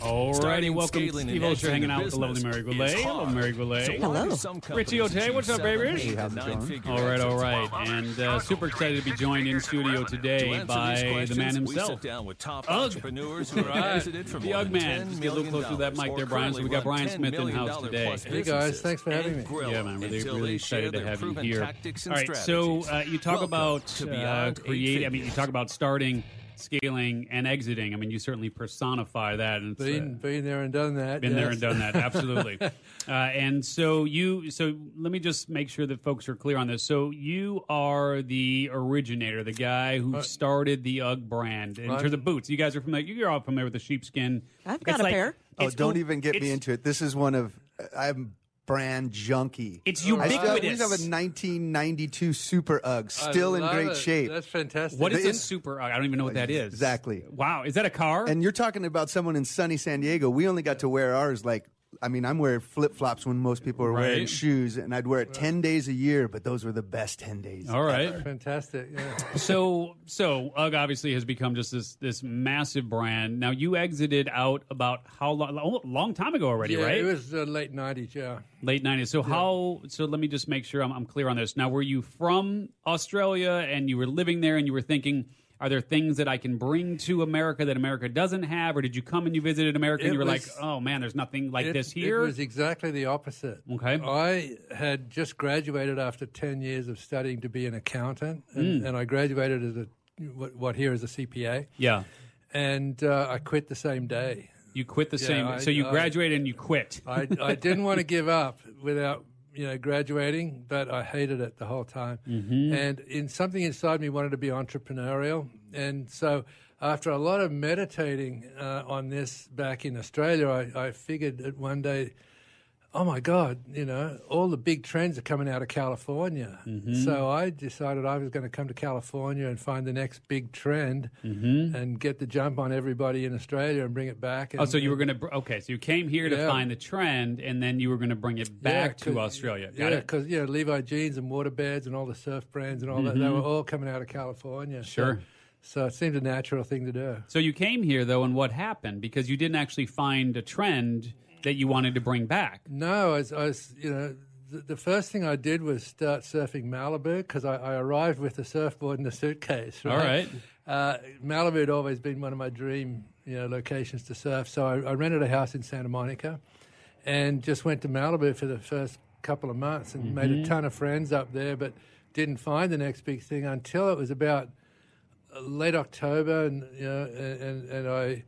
Alrighty, Starting, welcome. scaling, Steve and hanging the out with the lovely Mary is Goulet. Hello, hard. Mary Goulet. So why Hello. do some Richie companies Ote, achieve what's up, seven, baby? eight, How's it going? nine-figure All right, all exits? right, and uh, super excited to be joined in studio today answer by the man himself. We down with top Ugh. entrepreneurs who have Right. exited from The more Ugg man. $10 Just get a little closer to that mic there, Brian. So we got Brian Smith in $10 house today. Hey, guys. Thanks for having me. Yeah, man, really, really excited to have you here. tactics All right, so uh, you talk Welcome about to uh, Beyond create. I mean, you talk about starting, scaling, and exiting. I mean, you certainly personify that. And it's, uh, Been, been there and done that. been there and done that absolutely uh, and so you so let me just make sure that folks are clear on this so you are the originator the guy who Uh, started the ugg brand in terms of boots you guys are familiar you're all familiar with the sheepskin I've got It's a like- pair. Oh, don't even get me into it. This is one of I'm brand junkie. it's ubiquitous. I still, we have a 1992 Super Ugg, still in great it. shape. That's fantastic. what is the a in- super Ugg? i don't even know what that is Exactly. wow is that a car and you're talking about someone in sunny San Diego. We only got to wear ours like. I mean, I'm wearing flip flops when most people are wearing Right. shoes, and I'd wear it 10 days a year, but those were the best 10 days. all right fantastic. Yeah. so so UGG obviously has become just this this massive brand. Now you exited out about how long? Long time ago already, yeah, right? it was uh, late '90s. Yeah. Late nineties. So how? So let me just make sure I'm, I'm clear on this. Now, were you from Australia and you were living there and you were thinking, are there things that I can bring to America that America doesn't have, or did you come and you visited America and It you were was- like, oh man, there's nothing like It- this here? It was exactly the opposite. Okay. I had just graduated after 10 years of studying to be an accountant, and, and I graduated as a what, what here is a CPA, yeah. and uh, I quit the same day. You quit the Yeah, same. I- so you I- graduated and you quit. I, I didn't want to give up without you know graduating, but I hated it the whole time. Mm-hmm. And in something inside me wanted to be entrepreneurial, and so after a lot of meditating uh, on this back in Australia, I, I figured that one day. Oh my God! You know, all the big trends are coming out of California. Mm-hmm. So I decided I was going to come to California and find the next big trend, Mm-hmm. and get the jump on everybody in Australia and bring it back. And, Oh, so you were going to okay. So you came here to find the trend, and then you were going to bring it back Yeah, to Australia. Got yeah, because you know Levi jeans and waterbeds and all the surf brands and all that they were all coming out of California. So- Mm-hmm. Sure. So, it seemed a natural thing to do. So you came here though, and what happened? Because you didn't actually find a trend that you wanted to bring back. No, I was, I was you know. The, the first thing I did was start surfing Malibu because I, I arrived with a surfboard and a suitcase. Right? All right. Uh, Malibu had always been one of my dream, you know, locations to surf. So I, I rented a house in Santa Monica, and just went to Malibu for the first couple of months and made Mm-hmm. a ton of friends up there, but didn't find the next big thing until it was about late October, and you know, and, and, and I.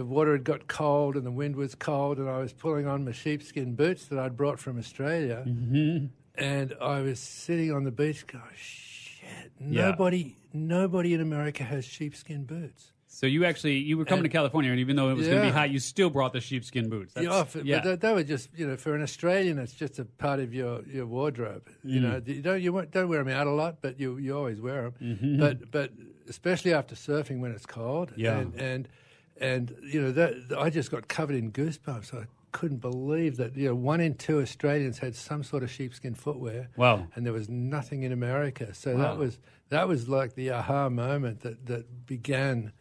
The water had got cold and the wind was cold, and I was pulling on my sheepskin boots that I'd brought from Australia. Mm-hmm. And I was sitting on the beach going, shit, Yeah. nobody, nobody in America has sheepskin boots. So you actually you were coming And- to California, and even though it was going to be hot, you still brought the sheepskin boots. That's, yeah, for- yeah. but that, that was just you know for an Australian, it's just a part of your, your wardrobe. Mm. You know, you don't you don't wear them out a lot, but you you always wear them. Mm-hmm. But but especially after surfing when it's cold. Yeah. and and, and you know that I just got covered in goosebumps. I couldn't believe that you know one in two Australians had some sort of sheepskin footwear. Wow. and there was nothing in America. So Wow. that was that was like the aha moment that that began.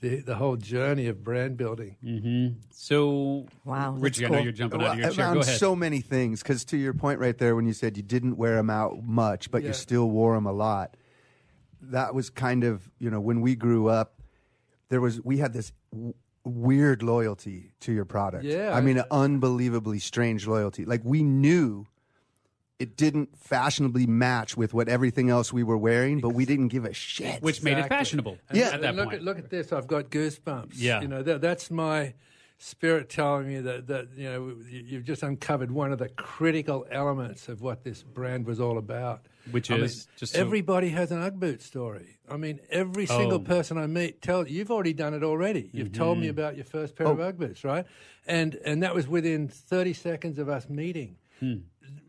The, the whole journey of brand building. Mm-hmm. so Wow, that's Richie, I know you're jumping Well, out of your chair. Go ahead. so many things, because to your point right there, when you said you didn't wear them out much, but Yeah. you still wore them a lot, that was kind of you know when we grew up, there was we had this w- weird loyalty to your product. Yeah, I mean, an unbelievably strange loyalty. Like we knew it didn't fashionably match with what everything else we were wearing, but we didn't give a shit. which made it Exactly. fashionable. And- Yeah. at that look point. At, look at this. I've got goosebumps. Yeah. You know, that, that's my spirit telling me that, that, you know, you- you've just uncovered one of the critical elements of what this brand was all about. Which I mean, is just so- everybody has an Ugg boot story. I mean, every single Oh. person I meet tell you've already done it already. You've told Mm-hmm. me about your first pair Oh. of Ugg boots, right? And and that was within thirty seconds of us meeting. Hmm.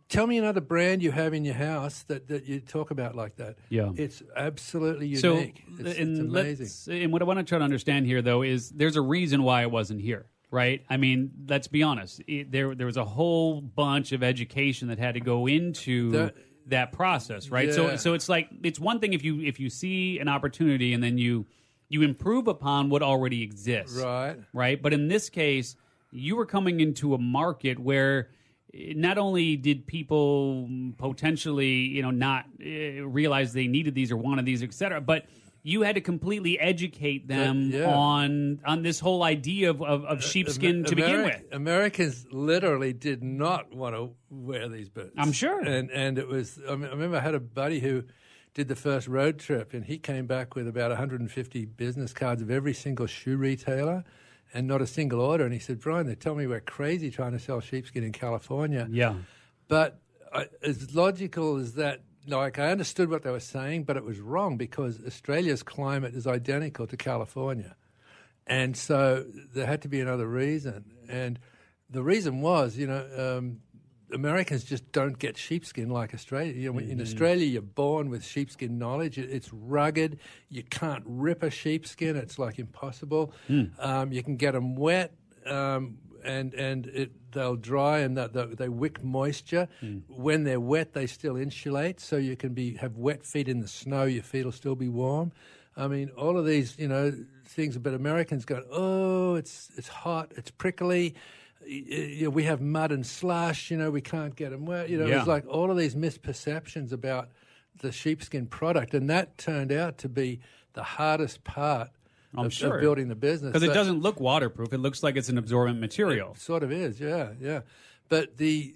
Tell me another brand you have in your house that, that you talk about like that. Yeah. It's absolutely so, unique. it's, and it's amazing. and what I want to try to understand here, though, is there's a reason why it wasn't here, right? I mean, let's be honest. It, there, there was a whole bunch of education that had to go into That- that process, right? So, Yeah. so it's like it's one thing if you if you see an opportunity and then you you improve upon what already exists. Right. Right. But in this case, you were coming into a market where eh, not only did people potentially, you know, not uh, realize they needed these or wanted these, et cetera, but you had to completely educate them yeah. on on this whole idea of, of, of uh, sheepskin to begin Ameri- with. Americans literally did not want to wear these boots. I'm sure. And and it was. I, mean, I remember I had a buddy who did the first road trip, and he came back with about 150 business cards of every single shoe retailer. And not a single order. And he said, Brian, they tell me we're crazy trying to sell sheepskin in California. Yeah. But I, as logical as that, like I understood what they were saying, but it was wrong because Australia's climate is identical to California. And so there had to be another reason. And the reason was, you know, um, Americans just don't get sheepskin like Australia. You know, In Australia, you're born with sheepskin knowledge. It's rugged. You can't rip a sheepskin. It's like impossible. Um, you can get them wet. Um, and and it, they'll dry and they, they, they wick moisture. Hmm. When they're wet, they still insulate, so you can be have wet feet in the snow. Your feet will still be warm. I mean, all of these, you know, things. But Americans go, oh, it's it's hot, it's prickly. You know, we have mud and slush. You know, we can't get them wet. You know, Yeah. it's like all of these misperceptions about the sheepskin product, and that turned out to be the hardest part I'm of, sure. of building the business Because it doesn't look waterproof. It looks like it's an absorbent material. Sort of is, yeah, yeah. But the,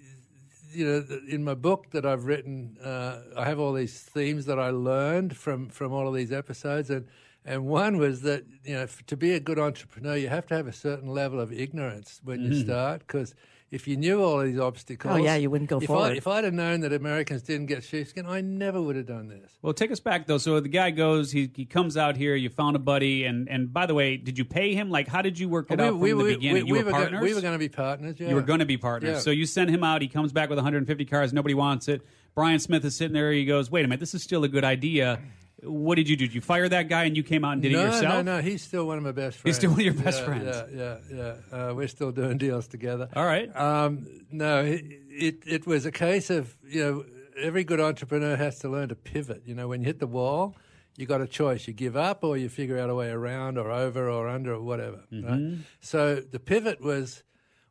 you know, in my book that I've written, uh, I have all these themes that I learned from from all of these episodes, and and one was that you know, f- to be a good entrepreneur, you have to have a certain level of ignorance when you start, because. If you knew all these obstacles, Oh, yeah, you wouldn't go if forward. I, if I'd have known that Americans didn't get sheepskin, I never would have done this. Well, take us back though. So the guy goes, he, he comes out here. You found a buddy, and and by the way, did you pay him? Like, how did you work it oh, out from the beginning? you were, go- partners. we were going to be partners. Yeah. You were going to be partners. Yeah. So you send him out. He comes back with 150 cars. Nobody wants it. Brian Smith is sitting there. He goes, "Wait a minute, this is still a good idea." What did you do? Did you fire that guy and you came out and did no, it yourself? No, no, no, he's still one of my best friends. He's still one of your best Yeah, friends. Yeah, yeah, yeah. Uh, we're still doing deals together. All right. Um, no, it, it it was a case of you know every good entrepreneur has to learn to pivot. You know, when you hit the wall, you got a choice: you give up, or you figure out a way around, or over, or under, or whatever. Mm-hmm. Right? So the pivot was,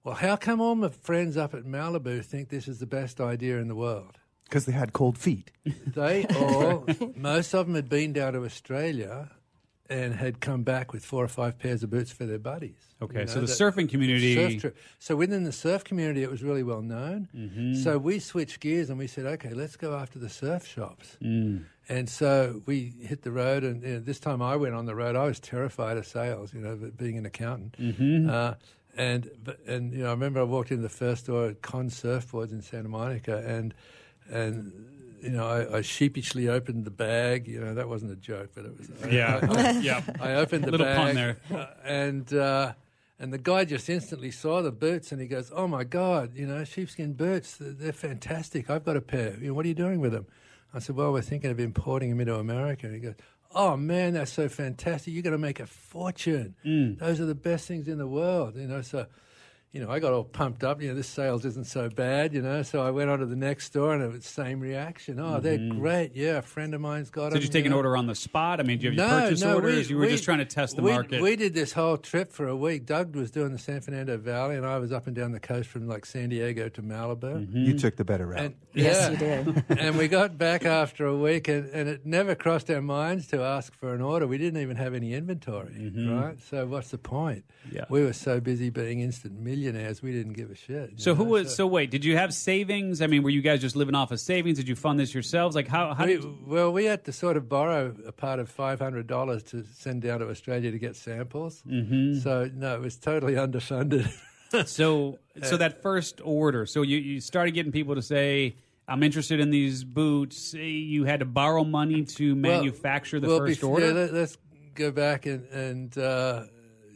well, how come all my friends up at Malibu think this is the best idea in the world? Because they had cold feet. They all, most of them had been down to Australia and had come back with four or five pairs of boots for their buddies. Okay, You so know, the surfing community- surf trip. So within the surf community, it was really well known. Mm-hmm. So we switched gears and we said, okay, let's go after the surf shops. Mm. And so we hit the road, and you know, this time I went on the road. I was terrified of sales, you know, being an accountant. Mm-hmm. Uh, and and you know, I remember I walked into the first store at Con Surfboards in Santa Monica, and and you know, I, I sheepishly opened the bag. You know, that wasn't a joke, but it was. Yeah. I, yeah. I opened the Little bag, pun there. uh, and uh, and the guy just instantly saw the boots, and he goes, "Oh my god, you know, sheepskin boots, they're, they're fantastic. I've got a pair. You know, what are you doing with them?" I said, "Well, we're thinking of importing them into America." And he goes, "Oh man, that's so fantastic! You're going to make a fortune. Mm. Those are the best things in the world." You know, so. You know, I got all pumped up. You know, this sales isn't so bad. You know, so I went on to the next store, and it was the same reaction. Oh, they're great. Yeah, a friend of mine's got So them. did you take you an order on the spot? I mean, do you have your purchase orders? you were just trying to test the we- market. We did this whole trip for a week. Doug was doing the San Fernando Valley, and I was up and down the coast from like San Diego to Malibu. You took the better route. And, Yes, yeah. you did. and we got back after a week, and, and it never crossed our minds to ask for an order. We didn't even have any inventory, right? So what's the point? Mm-hmm. Yeah. We were so busy being instant millionaires, we didn't give a shit. so who was? So wait, did you have savings? I mean, were you guys just living off of savings? Did you fund this yourselves? Like how? How We, well, we had to sort of borrow a part of five hundred dollars to send down to Australia to get samples. Mm-hmm. So no, it was totally underfunded. So so that first order. So you you started getting people to say. I'm interested in these boots. You had to borrow money to manufacture the well, first bef- order. Yeah, let, us go back and and uh,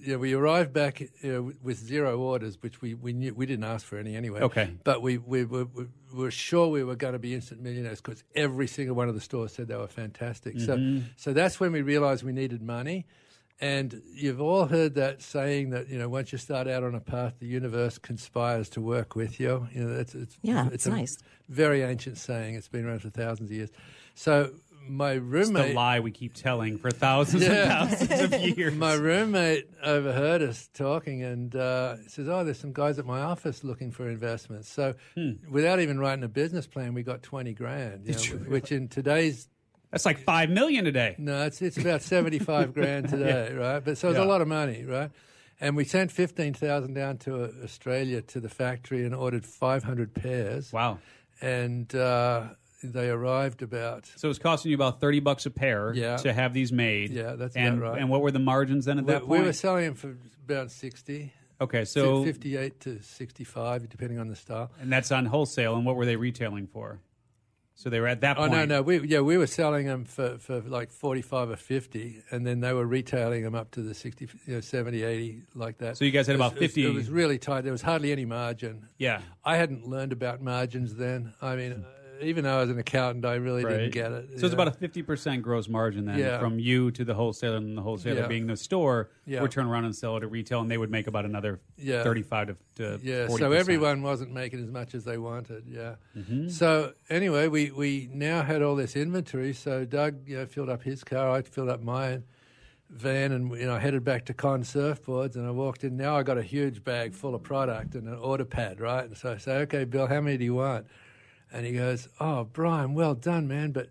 yeah, we arrived back you know, with- with zero orders, which we, we knew we didn't ask for any anyway. Okay. but we we were, we were sure we were going to be instant millionaires because every single one of the stores said they were fantastic. Mm-hmm. So so that's when we realized we needed money. And you've all heard that saying that you know once you start out on a path, the universe conspires to work with you. You know, that's it's Yeah, it's it's a nice. very ancient saying. It's been around for thousands of years. So my It's the lie we keep telling for thousands Yeah. and thousands of years. my roommate overheard us talking and uh, says, "Oh, there's some guys at my office looking for investments." So, Hmm. without even writing a business plan, we got twenty grand, you know, which in today's That's like five million today. No, it's it's about seventy five grand today, right? But so it's Yeah. a lot of money, right? And we sent fifteen thousand down to uh, Australia to the factory and ordered five hundred pairs. Wow. And uh, they arrived about So it's costing you about thirty bucks a pair Yeah. to have these made. Yeah, that's and, about right. And what were the margins then at we, that point? we were selling them for about sixty. okay, so fifty eight to sixty five, depending on the style. and that's on wholesale. And what were they retailing for? So they were at that Oh point. no, no, we yeah we were selling them for, for like forty five or fifty, and then they were retailing them up to the 60, you know, 70, 80, like that. So you guys had It was- about it was- 50 It was really tight. There was hardly any margin. Yeah. I hadn't learned about margins then. I mean, uh, even though I was an accountant, I really Right. didn't get it. So it's about a fifty percent gross margin then Yeah. from you to the wholesaler, and the wholesaler Yeah. being the store Yeah. would turn around and sell it at retail, and they would make about another Yeah. thirty-five to, to yeah. 40%. So everyone wasn't making as much as they wanted. Yeah. Mm-hmm. So anyway, we we now had all this inventory. So Doug, you know, filled up his car. I filled up mine. Van and you know headed back to Con Surfboards and I walked in. Now I got a huge bag full of product and an order pad, right? And so I say, "Okay, Bill, how many do you want?" And he goes, "Oh, Brian, well done, man, but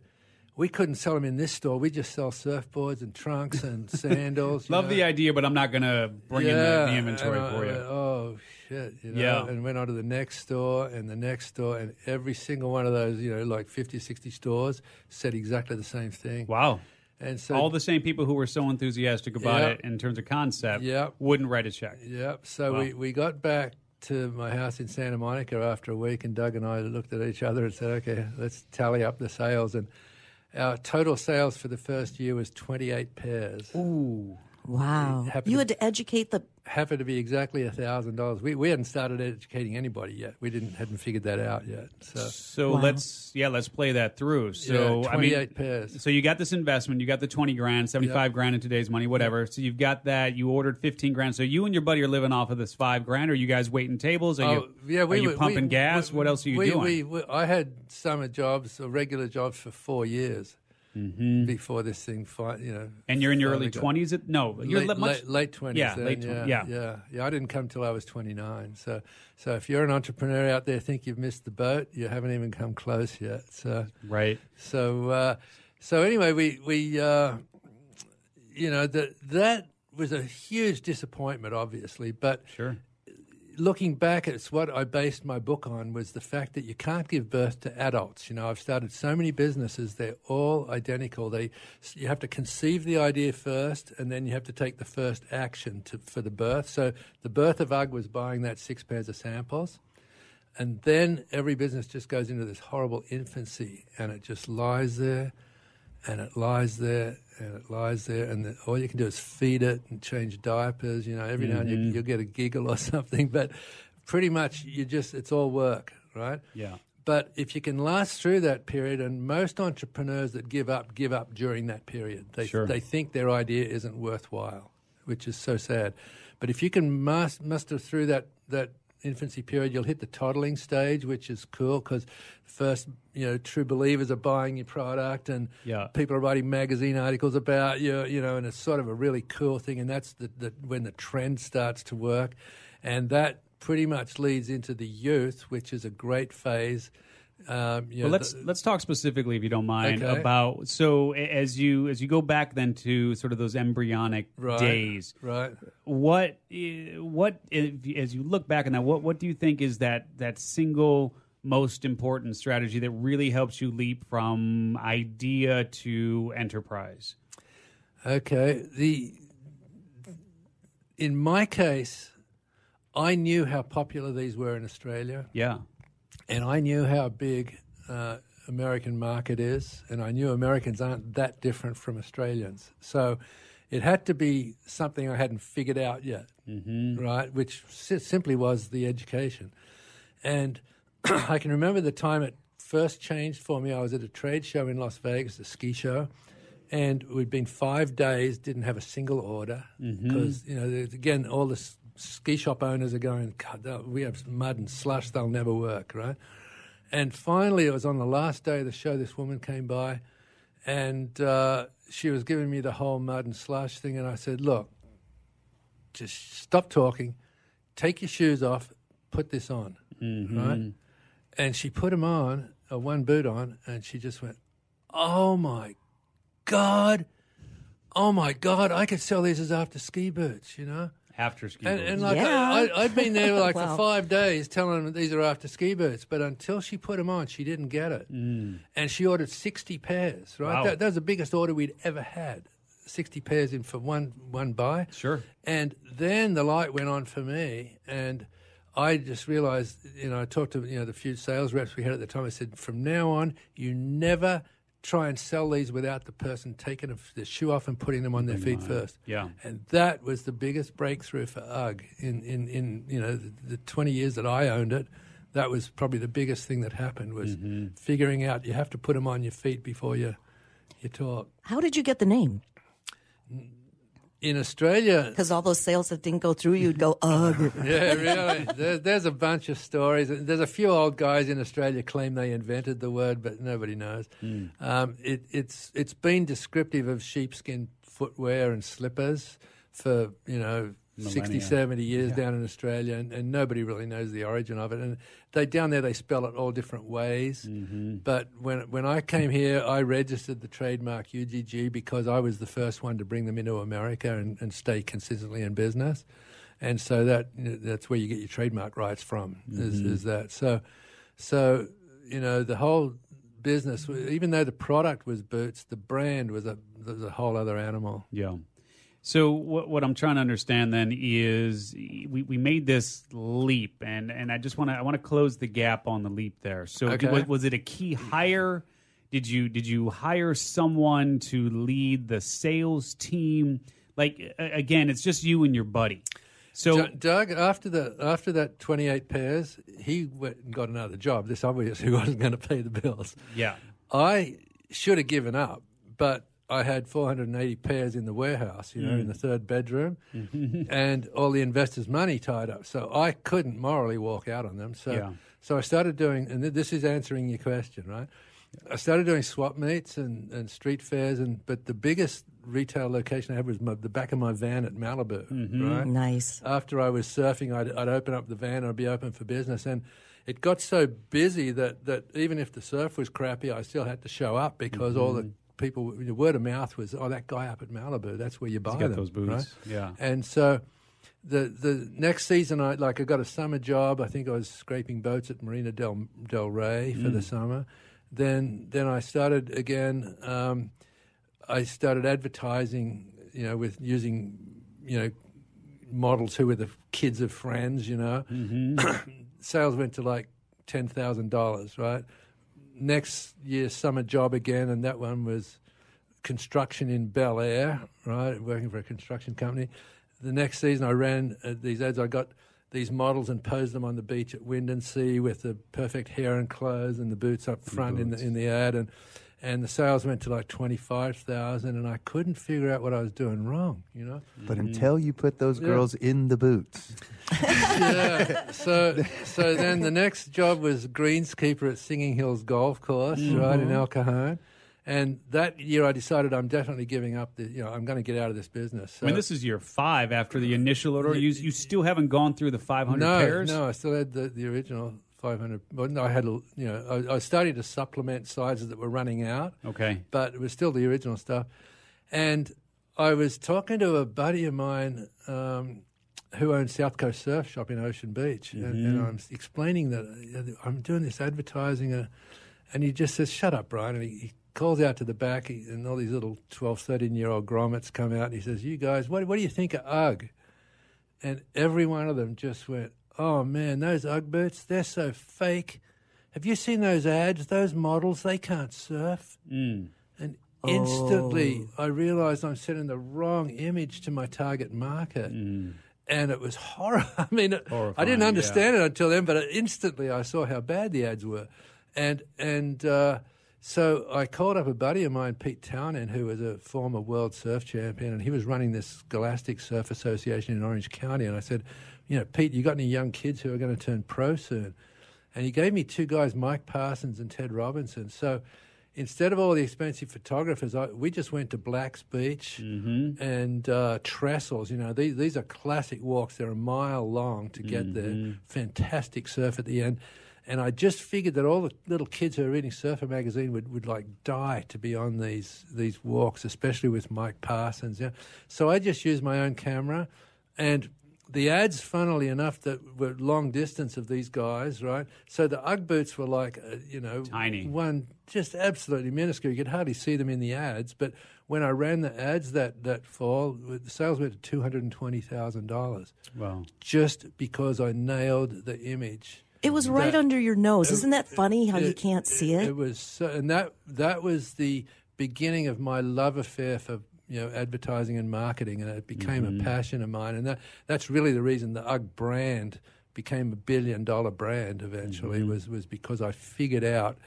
we couldn't sell them in this store. We just sell surfboards and trunks and sandals." Love know. the idea, but I'm not going to bring in the, the inventory I for you. oh shit! You know, Yeah. and went on to the next store and the next store, and every single one of those, you know, like 50, 60 stores said exactly the same thing. wow. And so All the same people who were so enthusiastic about Yeah. it in terms of concept Yeah. wouldn't write a check. Yep. So Wow. we, we got back to my house in Santa Monica after a week, and Doug and I looked at each other and said, "Okay, let's tally up the sales." And our total sales for the first year was twenty eight pairs. Ooh. Wow. You had to educate the. Happened to be exactly a thousand dollars. We we hadn't started educating anybody yet. We didn't hadn't figured that out yet. So So Wow. let's yeah, let's play that through. So yeah, I mean, pairs. So you got this investment, you got the 20 grand, 75 grand in today's money, whatever. So you've got that, you ordered 15 grand. So you and your buddy are living off of this 5 grand. Are you guys waiting tables? Are you, Oh, yeah, we are you were- pumping we- gas? we- what else are you we, doing? We, we, I had summer jobs, or regular jobs, for four years before this thing, you know. Mm-hmm. and you're in your early 20s? No, you're late, much, late, 20s. Yeah, then, late twen- yeah, yeah. yeah, yeah. I didn't come till I was 29. So, so if you're an entrepreneur out there, think you've missed the boat, you haven't even come close yet. So, right. so, uh, so anyway, we we uh, you know that that was a huge disappointment, obviously, but Sure. Looking back, it's what I based my book on was the fact that you can't give birth to adults. You know, I've started so many businesses; they're all identical. They you have to conceive the idea first, and then you have to take the first action to, for the birth. So the birth of UGG was buying that six pairs of samples. And then every business just goes into this horrible infancy, and it just lies there, and it lies there, and it lies there, and the, all you can do is feed it and change diapers. You know, every now and then mm-hmm. you'll get a giggle or something, but pretty much you just it's all work, right? Yeah. But if you can last through that period, and most entrepreneurs that give up give up during that period, they Sure. they think their idea isn't worthwhile, which is so sad. But if you can mas- muster through that that infancy period, you'll hit the toddling stage, which is cool because first you know true believers are buying your product, and Yeah. people are writing magazine articles about you, you know, and it's sort of a really cool thing. And that's the, the when the trend starts to work, and that pretty much leads into the youth, which is a great phase. Um, you Well, let's the- let's talk specifically, if you don't mind, Okay. about so as you as you go back then to sort of those embryonic Right. days. right. what what if, as you look back on that what what do you think is that that single most important strategy that really helps you leap from idea to enterprise Okay. The in my case, I knew how popular these were in Australia, yeah and I knew how big uh, American market is, and I knew Americans aren't that different from Australians. So it had to be something I hadn't figured out yet, mm-hmm. right? Which si- simply was the education. And I can remember the time it first changed for me. I was at a trade show in Las Vegas, a ski show, and we'd been five days, didn't have a single order because you know again all the s- ski shop owners are going, God, we have mud and slush, they'll never work, right? And finally, it was on the last day of the show. This woman came by, and uh, she was giving me the whole mud and slush thing, and I said, "Look, just stop talking, take your shoes off, put this on, right?" And she put them on, uh, one boot on, and she just went, "Oh my god, oh my god, I could sell these as after ski boots," you know. After ski And, boots. and like Yeah. I, I, I'd been there like Wow. for five days telling them these are after ski boots, but until she put them on, she didn't get it. Mm. And she ordered sixty pairs. Right, Wow. that, that was the biggest order we'd ever had. Sixty pairs in for one one buy. Sure. And then the light went on for me, and I just realized, you know, I talked to you know the few sales reps we had at the time. I said, from now on, you never try and sell these without the person taking the- the shoe off and putting them on their feet first. Yeah. And that was the biggest breakthrough for UGG in, in, in you know the, the 20 years that I owned it. That was probably the biggest thing that happened was figuring out you have to put them on your feet before you you talk. How did you get the name? In Australia, Because all those sales that didn't go through, you'd go, ugh. yeah, really. There's, there's a bunch of stories. There's a few old guys in Australia claim they invented the word, but nobody knows. Um, it, it's it's been descriptive of sheepskin footwear and slippers for you know 60, 70 years down in Australia, and, and nobody really knows the origin of it. And they down there they spell it all different ways. Mm-hmm. But when when I came here, I registered the trademark UGG because I was the first one to bring them into America and, and stay consistently in business. And so that you know, that's where you get your trademark rights from. Is, mm-hmm. is that so? So you know the whole business, even though the product was boots, the brand was a was a whole other animal. Yeah. So what what I'm trying to understand then is we, we made this leap and, and I just want to I want to close the gap on the leap there. So Okay. was, was it a key hire? Did you did you hire someone to lead the sales team? Like again, it's just you and your buddy. So Doug, after the after that twenty eight pairs, he went and got another job. This obviously wasn't going to pay the bills. yeah. I should have given up, but I had 480 pairs in the warehouse, you know, in the mm. third bedroom, and all the investors' money tied up. So I couldn't morally walk out on them. So, Yeah. so I started doing, and this is answering your question, right? I started doing swap meets and, and street fairs, and but the biggest retail location I had was my, the back of my van at Malibu, mm-hmm. right? Nice. after I was surfing, I'd, I'd open up the van and I'd be open for business. And it got so busy that, that even if the surf was crappy, I still had to show up because all the mm-hmm. People, the word of mouth was, oh, that guy up at Malibu, that's where you buy them. those boots. right? Yeah. And so the the next season, I like I got a summer job. I think I was scraping boats at Marina del Del Rey for the summer. Then then I started again. Um, I started advertising, you know, with using, you know, models who were the kids of friends. You know, sales went to like ten thousand dollars. Right. Next year, summer job again, and that one was construction in Bel Air, right, working for a construction company. The next season, I ran uh, these ads. I got these models and posed them on the beach at Windansea with the perfect hair and clothes and the boots up front in the in the ad, and and the sales went to like twenty five thousand, and I couldn't figure out what I was doing wrong, you know. But mm-hmm. until you put those Yeah. girls in the boots, yeah. So so then the next job was greenskeeper at Singing Hills Golf Course, mm-hmm. right in El Cajon. And that year, I decided I'm definitely giving up. The, you know, I'm going to get out of this business. So, I mean, this is year five after the initial order. You you still haven't gone through the 500 no, pairs. no, I still had the, the original 500. Well, I had, a- you know, I, I starting to supplement sizes that were running out. Okay. but it was still the original stuff. And I was talking to a buddy of mine um, who owns South Coast Surf Shop in Ocean Beach, and, and I'm explaining that uh, I'm doing this advertising, uh, and he just says, "Shut up, Brian," and he, he calls out to the back, and all these little 12, 13 year old grommets come out, and he says, "You guys, what, what do you think of UGG?" And every one of them just went, "Oh man, those UGG boots, they're so fake." Have you seen those ads? Those models, they can't surf. Mm. And instantly, I realized I'm sending the wrong image to my target market. And it was horror. I mean, I didn't understand it until then, but instantly I saw how bad the ads were. And, and uh, so I called up a buddy of mine, Pete Townend, who was a former world surf champion, and he was running this Scholastic Surf Association in Orange County. And I said, You know, Pete, you got any young kids who are going to turn pro soon? And he gave me two guys, Mike Parsons and Ted Robinson. So instead of all the expensive photographers, I, we just went to Black's Beach and uh, Trestles. You know, these these are classic walks. They're a mile long to get there. Fantastic surf at the end. And I just figured that all the little kids who are reading Surfer magazine would, would like die to be on these these walks, especially with Mike Parsons. Yeah. So I just used my own camera, and the ads, funnily enough, that were long distance of these guys, right? So the UGG boots were like, uh, you know, Tiny. one just absolutely minuscule. You could hardly see them in the ads. But when I ran the ads that that fall, the sales went to two hundred and twenty thousand dollars, Wow. just because I nailed the image. It was right That- under your nose. Isn't that funny how you can't see It it? was, so, and that that was the beginning of my love affair for you know advertising and marketing, and it became Mm-hmm. a passion of mine. And that that's really the reason the UGG brand became a billion dollar brand eventually Mm-hmm. was was because I figured out.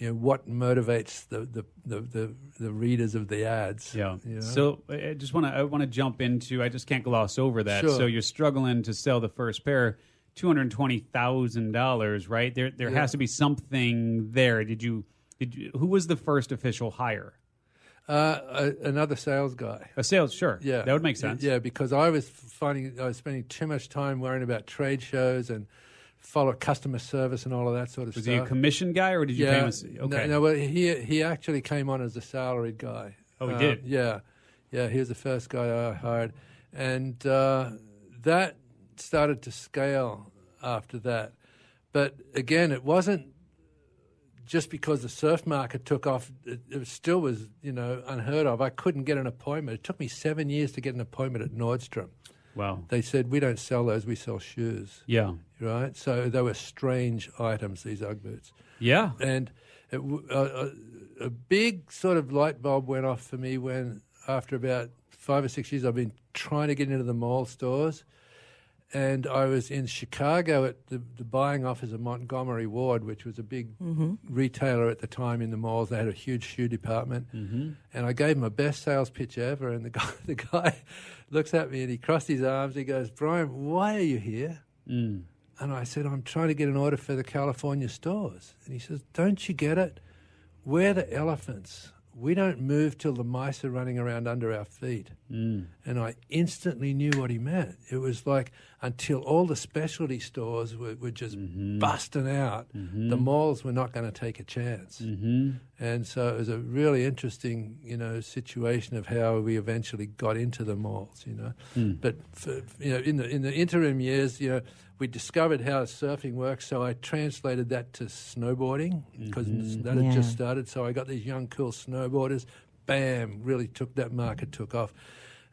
You know what motivates the, the, the, the, the readers of the ads. Yeah. you know? So I just want to I want to jump into I just can't gloss over that. Sure. So you're struggling to sell the first pair, two hundred twenty thousand dollars, right? There there Yeah. has to be something there. Did you did you, who was the first official hire? Uh, a, another sales guy. A sales, sure. Yeah, that would make sense. Yeah, because I was finding I was spending too much time worrying about trade shows and follow customer service and all of that sort of Was stuff. Was he a commission guy or did you pay him? yeah, Okay. no, no, well, he he actually came on as a salaried guy. Oh, he Uh, did? Yeah, yeah, he was the first guy I hired, and uh, that started to scale after that. But again, it wasn't just because the surf market took off, it, it still was, you know, unheard of. I couldn't get an appointment. It took me seven years to get an appointment at Nordstrom. Wow. They said, we don't sell those, we sell shoes, Yeah. right? So they were strange items, these Ugg boots. Yeah. And it, a, a, a big sort of light bulb went off for me when, after about five or six years, I've been trying to get into the mall stores. And I was in Chicago at the, the buying office of Montgomery Ward, which was a big retailer at the time in the malls. They had a huge shoe department. Mm-hmm. And I gave him a best sales pitch ever. And the guy, the guy looks at me and he crossed his arms. He goes, Brian, why are you here? Mm. And I said, I'm trying to get an order for the California stores. And he says, Don't you get it? We're the elephants. We don't move till the mice are running around under our feet. Mm. And I instantly knew what he meant. It was like until all the specialty stores were, were just busting out, the malls were not going to take a chance. Mm-hmm. And so it was a really interesting, you know, situation of how we eventually got into the malls, you know. Hmm. But for, you know, in the in the interim years, you know, we discovered how surfing works. So I translated that to snowboarding because mm-hmm. that had just started. So I got these young, cool snowboarders. Bam! Really took that market took off.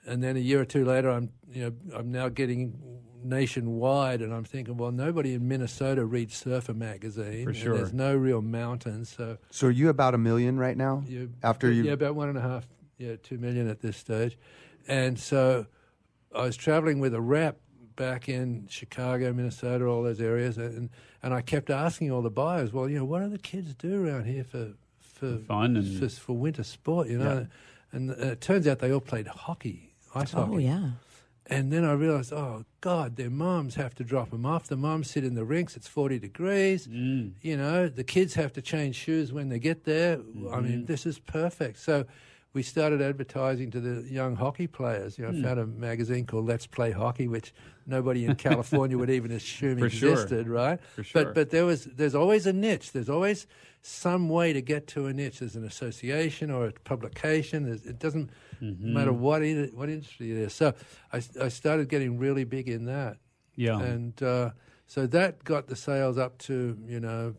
And then a year or two later, I'm you know I'm now getting nationwide, and I'm thinking, well, nobody in Minnesota reads Surfer magazine. For and sure. there's no real mountains, so So are you about a million right now? you, After you- yeah, about one and a half, yeah, two million at this stage, and so I was traveling with a rep back in Chicago, Minnesota, all those areas, and and I kept asking all the buyers, well, you know, what do the kids do around here for for Fun and- for, for winter sport, you know? And uh, it turns out they all played hockey, ice hockey. Oh yeah. And then I realized, oh God, their moms have to drop them off. The moms sit in the rinks; it's forty degrees. Mm. You know, the kids have to change shoes when they get there. I Mm-hmm. mean, this is perfect. So we started advertising to the young hockey players. You know, I Hmm. found a magazine called Let's Play Hockey, which nobody in California would even assume For sure. existed, right? For sure. But but there was there's always a niche. There's always some way to get to a niche. There's an association or a publication. There's, it doesn't Mm-hmm. matter what in, what industry it is. So I, I started getting really big in that, Yeah. and uh, so that got the sales up to you know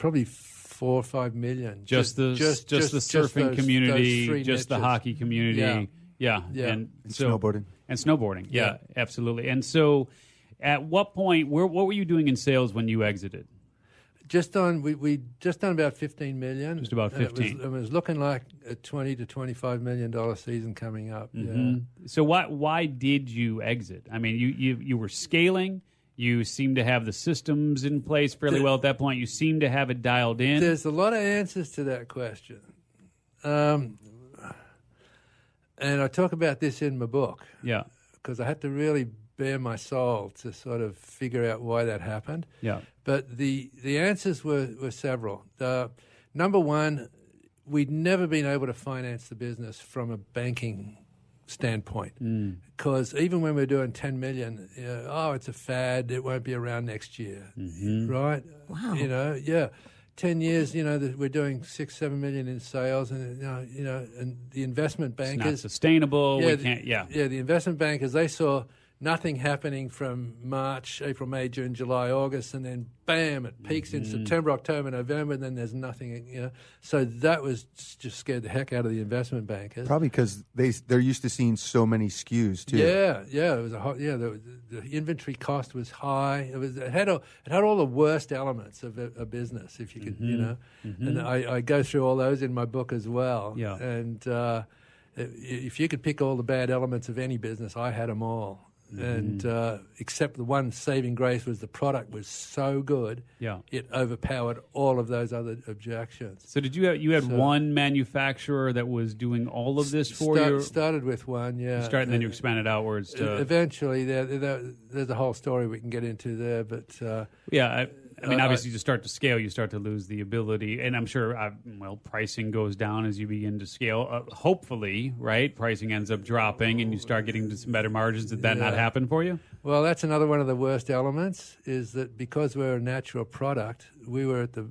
probably four or five million. just the just, just the surfing those- community, those three just the hockey community. Yeah. Yeah. Yeah. And, And so snowboarding. And snowboarding. Yeah, Yeah. absolutely. And so at what point where what were you doing in sales when you exited? Just on we we just done about fifteen million. Just about and it was- 15. It was, looking like a twenty to twenty five million dollar season coming up. Yeah. Mhm. So why why did you exit? I mean, you you you were scaling. You seem to have the systems in place fairly The- well at that point. You seem to have it dialed in. There's a lot of answers to that question. Um, and I talk about this in my book yeah. because I had to really bare my soul to sort of figure out why that happened. Yeah. But the, the answers were, were several. Uh, number one, we'd never been able to finance the business from a banking standpoint mm. because even when we're doing 10 million you know, oh it's a fad it won't be around next year mm-hmm. right Wow. you know yeah 10 years you know that we're doing 6 7 million in sales and you know, you know and the investment It's not bankers sustainable. we the- can't. Yeah. yeah. The investment bankers they saw nothing happening from March, April, May, June, July, August, and then bam, it peaks in mm-hmm. September, October, November, and then there's nothing. You know, so that was just scared the heck out of the investment bankers. Probably because they they're used to seeing so many SKUs too. Yeah, yeah, it was a hot, yeah. The, the inventory cost was high. It was it had a, it had all the worst elements of a, a business, if you could, you mm-hmm. know. Mm-hmm. And I, I go through all those in my book as well. Yeah. And uh, if you could pick all the bad elements of any business, I had them all. And uh, except the one saving grace was the product was so good, Yeah. it overpowered all of those other objections. So did you have, you had So- one manufacturer that was doing all of this for Start- you? Started with one, yeah. Start and then you Uh, expanded outwards to. Eventually, there, there, there's a whole story we can get into there, but uh, Yeah, I, I mean, Uh, obviously, you start to scale, you start to lose the ability, and I'm sure, uh, well, pricing goes down as you begin to scale. Uh, hopefully, right? Pricing ends up dropping, and you start getting to some better margins. Did that not happen for you? well, that's another one of the worst elements is that because we're a natural product, we were at the,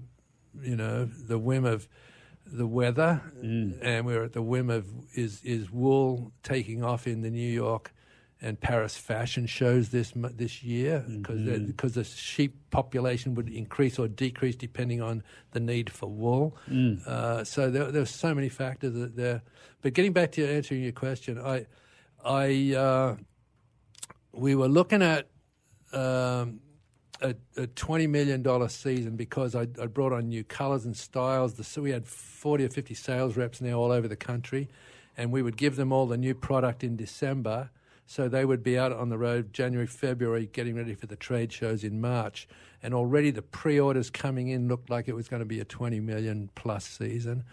you know, the whim of the weather, and we were at the whim of is is wool taking off in the New York and Paris fashion shows this this year because because the sheep population would increase or decrease depending on the need for wool. Uh, so there there's so many factors that there. But getting back to answering your question, I I uh, we were looking at. Um, a, a twenty million dollar season because I, I brought on new colours and styles. The, so we had forty or fifty sales reps now all over the country, and we would give them all the new product in December, so they would be out on the road January, February, getting ready for the trade shows in March. And already the pre-orders coming in looked like it was going to be a twenty million plus season.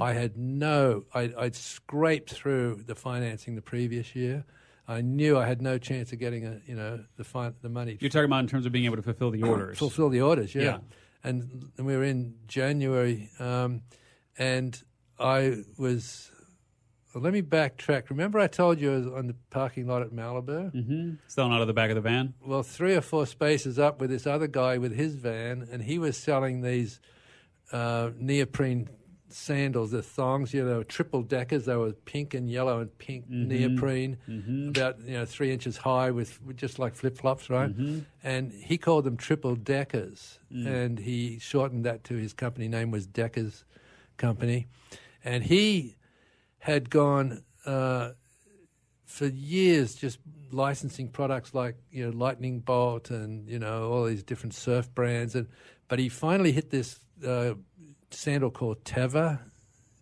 I had no, I, I'd scraped through the financing the previous year. I knew I had no chance of getting a, you know, the fin- the money You're talking about in terms of being able to fulfill the orders. fulfill the orders, yeah. Yeah. And, and we were in January, um, and I was. Let me backtrack. Remember, I told you I was on the parking lot at Malibu. hmm Selling out of the back of the van. Well, three or four spaces up with this other guy with his van, and he was selling these uh, neoprene sandals, the thongs. You know, triple deckers. They were pink and yellow and pink neoprene, about you know three inches high, with, with just like flip flops, right? And he called them triple deckers, and he shortened that to his company name was Deckers Company, and he had gone. Uh, for years just licensing products like you know Lightning Bolt and you know all these different surf brands and but he finally hit this uh, sandal called Teva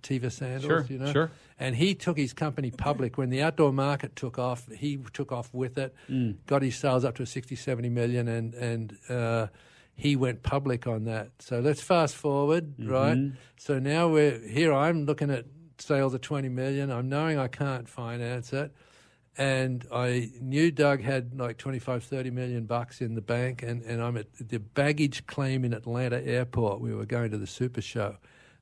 Teva sandals Sure, you know sure. and he took his company public when the outdoor market took off he took off with it Mm. got his sales up to 60 70 million and and uh, he went public on that so let's fast forward Mm-hmm. right so now we're here I'm looking at sales of 20 million I'm knowing I can't finance it and I knew Doug had like 25, 30 million bucks in the bank, and, and I'm at the baggage claim in Atlanta airport. We were going to the Super Show,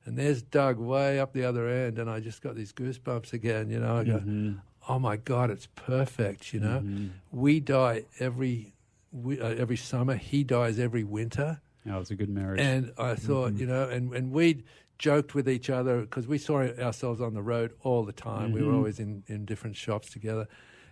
and there's Doug way up the other end, and I just got these goosebumps again. You know, I go, mm-hmm. oh my God, it's perfect. You know, mm-hmm. we die every we, uh, every summer. He dies every winter. Oh, it's a good marriage. And I thought, mm-hmm. you know, and, and we joked with each other because we saw ourselves on the road all the time. We were mm-hmm. always in, in different shops together.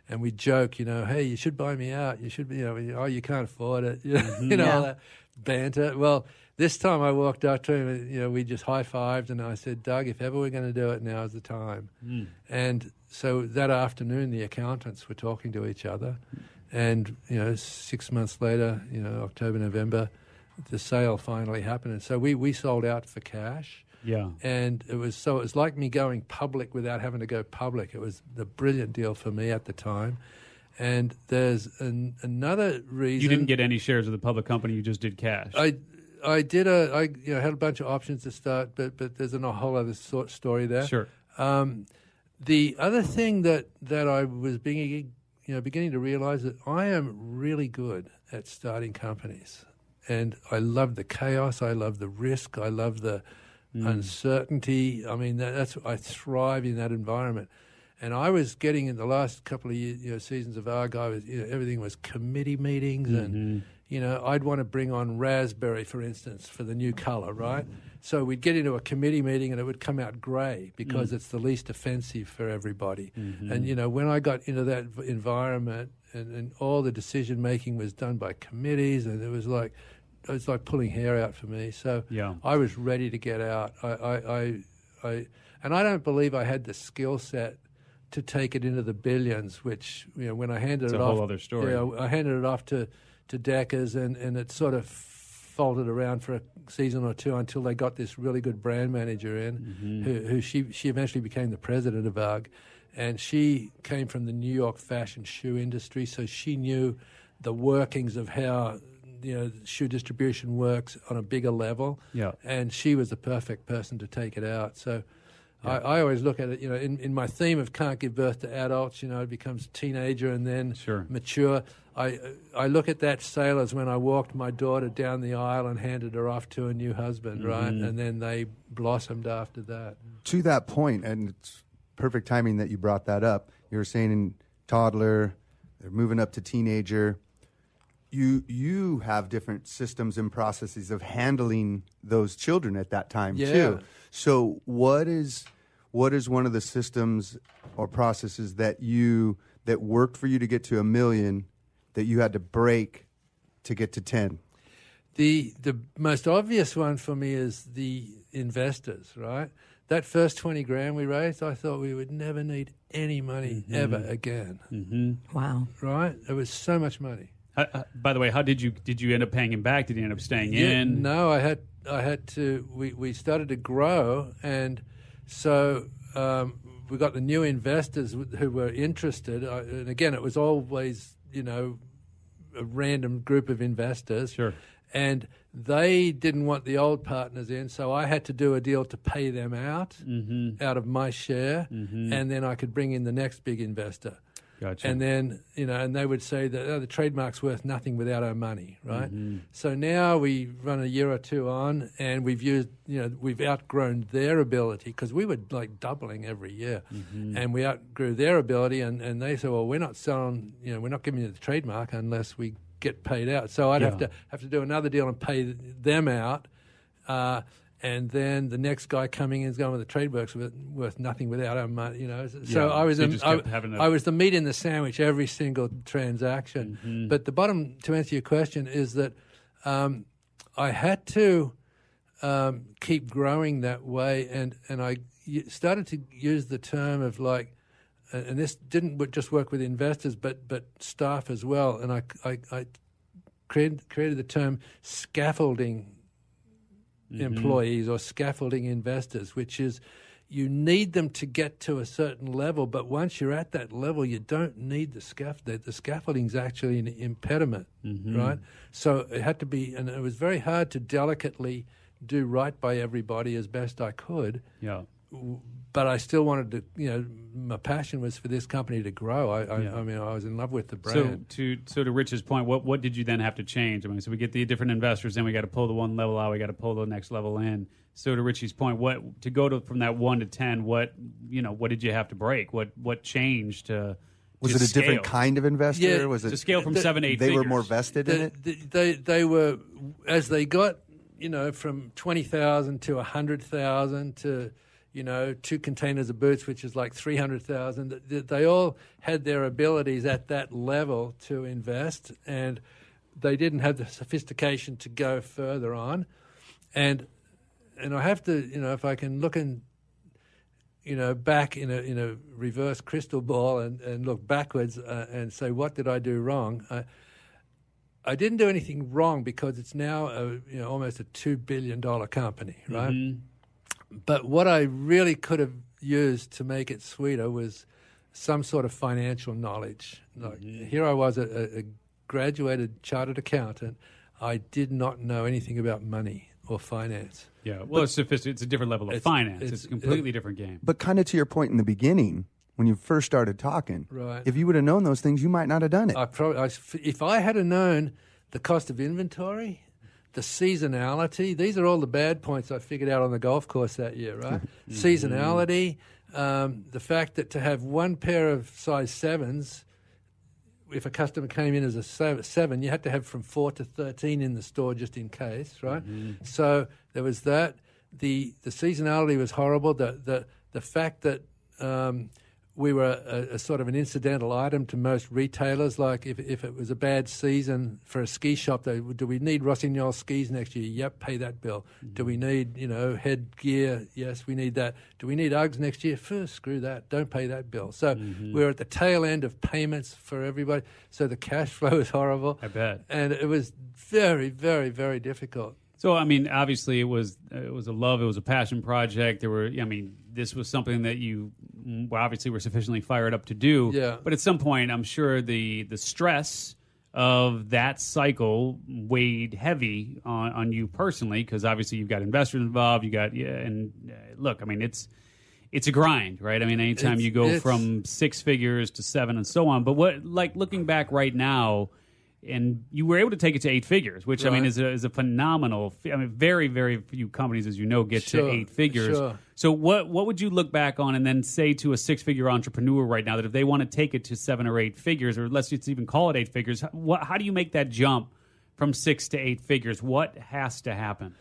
And we joke, you know, hey, you should buy me out. You should be, you know, oh, you can't afford it. You know, you know all Yeah. that banter. Well, this time I walked up to him, and, you know, we just high fived, and I said, Doug, if ever we're going to do it, now is the time. Mm. And so that afternoon, the accountants were talking to each other. And, you know, six months later, you know, October, November, the sale finally happened. And so we, we sold out for cash. Yeah. And it was so it was like me going public without having to go public. It was the brilliant deal for me at the time. And there's an, another reason You didn't get any shares of the public company. You just did cash. I I did a I you know had a bunch of options to start, but but there's a whole other sort story there. Sure. Um, the other thing that, that I was beginning, you know, beginning to realize that I am really good at starting companies, and I love the chaos. I love the risk. I love the Mm. uncertainty. I mean, that, that's I thrive in that environment. And I was getting in the last couple of years, you know, seasons of Argyle, you know, everything was committee meetings, and mm-hmm. you know, I'd want to bring on raspberry, for instance, for the new colour, right? So we'd get into a committee meeting, and it would come out grey because mm. it's the least offensive for everybody. Mm-hmm. And you know, when I got into that environment, and, and all the decision making was done by committees, and it was like it was like pulling hair out for me. So Yeah. I was ready to get out. I, I, I, I, and I don't believe I had the skill set to take it into the billions. Which you know, when I handed It's it a off, whole other story. Yeah, I handed it off to to Deckers, and and it sort of folded around for a season or two until they got this really good brand manager in, Mm-hmm. who, who she she eventually became the president of UGG, and she came from the New York fashion shoe industry, so she knew the workings of how you know shoe distribution works on a bigger level. Yeah. and she was the perfect person to take it out. So. I, I always look at it, you know, in, in my theme of can't give birth to adults, you know, it becomes teenager and then Sure. mature. I I look at that sale as when I walked my daughter down the aisle and handed her off to a new husband, right? Mm-hmm. And then they blossomed after that. to that point, and it's perfect timing that you brought that up. You were saying in toddler, they're moving up to teenager. You you have different systems and processes of handling those children at that time Yeah. too. So what is what is one of the systems or processes that you that worked for you to get to a million that you had to break to get to ten? The the most obvious one for me is the investors, right? That first twenty grand we raised, I thought we would never need any money mm-hmm. ever again, mm-hmm. Wow. right? It was so much money. Uh, by the way, how did you did you end up paying him back? Did he end up staying Yeah, in? No, I had I had to. We we started to grow, and so um, we got the new investors who were interested. I, and again, it was always you know a random group of investors. Sure. And they didn't want the old partners in, so I had to do a deal to pay them out Mm-hmm. out of my share, and then I could bring in the next big investor. Gotcha. And then, you know, and they would say that oh, the trademark's worth nothing without our money, right? So now we run a year or two on and we've used, you know, we've outgrown their ability because we were like doubling every year. And we outgrew their ability and, and they said, well, we're not selling, you know, we're not giving you the trademark unless we get paid out. So I'd have to have to do another deal and pay them out. Uh, and then the next guy coming in is going with the trademark's worth, worth nothing without our money, you know. So Yeah, I was so you in- just I- to- I was the meat in the sandwich every single transaction. Mm-hmm. But the bottom, to answer your question, is that um, I had to um, keep growing that way, and and I started to use the term of like, and and this didn't just work with investors, but but staff as well. And I I, I created created the term scaffolding Mm-hmm. employees or scaffolding investors, which is you need them to get to a certain level, but once you're at that level, you don't need the scaffolding. The scaffolding is actually an impediment, mm-hmm. right? So it had to be, and it was very hard to delicately do right by everybody as best I could. yeah. But I still wanted to, you know, my passion was for this company to grow. I, I, Yeah. I mean, I was in love with the So brand. to so to Rich's point, what what did you then have to change? I mean, so we get the different investors, then we got to pull the one level out, we got to pull the next level in. So to Richie's point, what to go to from that one to ten? What you know? What did you have to break? What what changed to? Was it a different kind of investor? Yeah, was it to scale from the- seven eight? they were more vested in it? the, they they were as they got you know from twenty thousand to a hundred thousand to you know two containers of boots, which is like three hundred thousand. They all had their abilities at that level to invest, and they didn't have the sophistication to go further on. And and I have to you know if I can look in you know, back in a in a reverse crystal ball and, and look backwards uh, and say, what did I do wrong? I, I didn't do anything wrong because it's now a, you know almost a two billion dollar company, right? Mm-hmm. But what I really could have used to make it sweeter was some sort of financial knowledge. Like here I was, a, a, a graduated chartered accountant. I did not know anything about money or finance. Yeah, well, it's sophisticated. It's a different level of It's- finance. It's, it's- a completely different game. But kind of to your point in the beginning, when you first started talking, Right. if you would have known those things, you might not have done it. I probably, I, if I had known the cost of inventory, the seasonality. These are all the bad points I figured out on the golf course that year, right? Seasonality, um, the fact that to have one pair of size sevens, if a customer came in as a seven, you had to have from four to thirteen in the store just in case, right? So there was that. the The seasonality was horrible. The the the fact that um, we were a, a sort of an incidental item to most retailers. Like if if it was a bad season for a ski shop, they do we need Rossignol skis next year? Yep, pay that bill. Mm. Do we need you know headgear? Yes, we need that. Do we need Uggs next year? First, screw that. Don't pay that bill. So we were at the tail end of payments for everybody. So the cash flow was horrible. I bet. And it was very, very, very difficult. So I mean, obviously, it was it was a love, it was a passion project. There were, I mean, this was something that you obviously were sufficiently fired up to do. Yeah. But at some point, I'm sure the the stress of that cycle weighed heavy on, on you personally because obviously you've got investors involved. You got yeah, and uh, look, I mean, it's it's a grind, right? I mean, anytime It's- you go from six figures to seven and so on. But what, like, looking back right now, and you were able to take it to eight figures, which I mean is a, is a phenomenal. I mean, very very few companies, as you know, get Sure, to eight figures. sure. So what what would you look back on and then say to a six figure entrepreneur right now that if they want to take it to seven or eight figures, or let's just even call it eight figures, how- what, how do you make that jump from six to eight figures? What has to happen?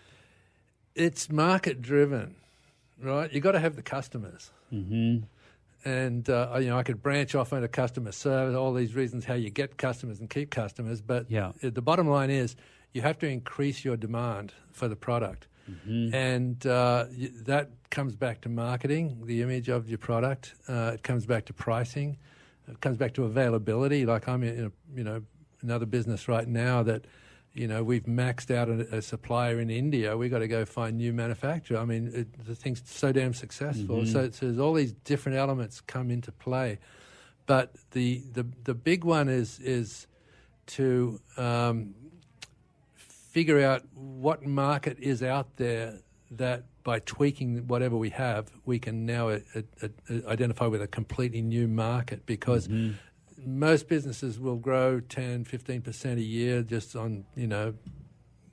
It's market driven, right? You got to have the customers. Mm-hmm. And uh, you know, I could branch off into customer service, all these reasons how you get customers and keep customers. But Yeah. the bottom line is you have to increase your demand for the product, and uh, that comes back to marketing, the image of your product. Uh, it comes back to pricing. It comes back to availability. Like I'm in, a, you know, another business right now that you know, we've maxed out a, a supplier in India. We've got to go find new manufacturer. I mean, it, the thing's so damn successful. So, so there's all these different elements come into play. But the the, the big one is is to um, figure out what market is out there that by tweaking whatever we have, we can now uh, uh, uh, identify with a completely new market because most businesses will grow 10, 15% a year just on, you know,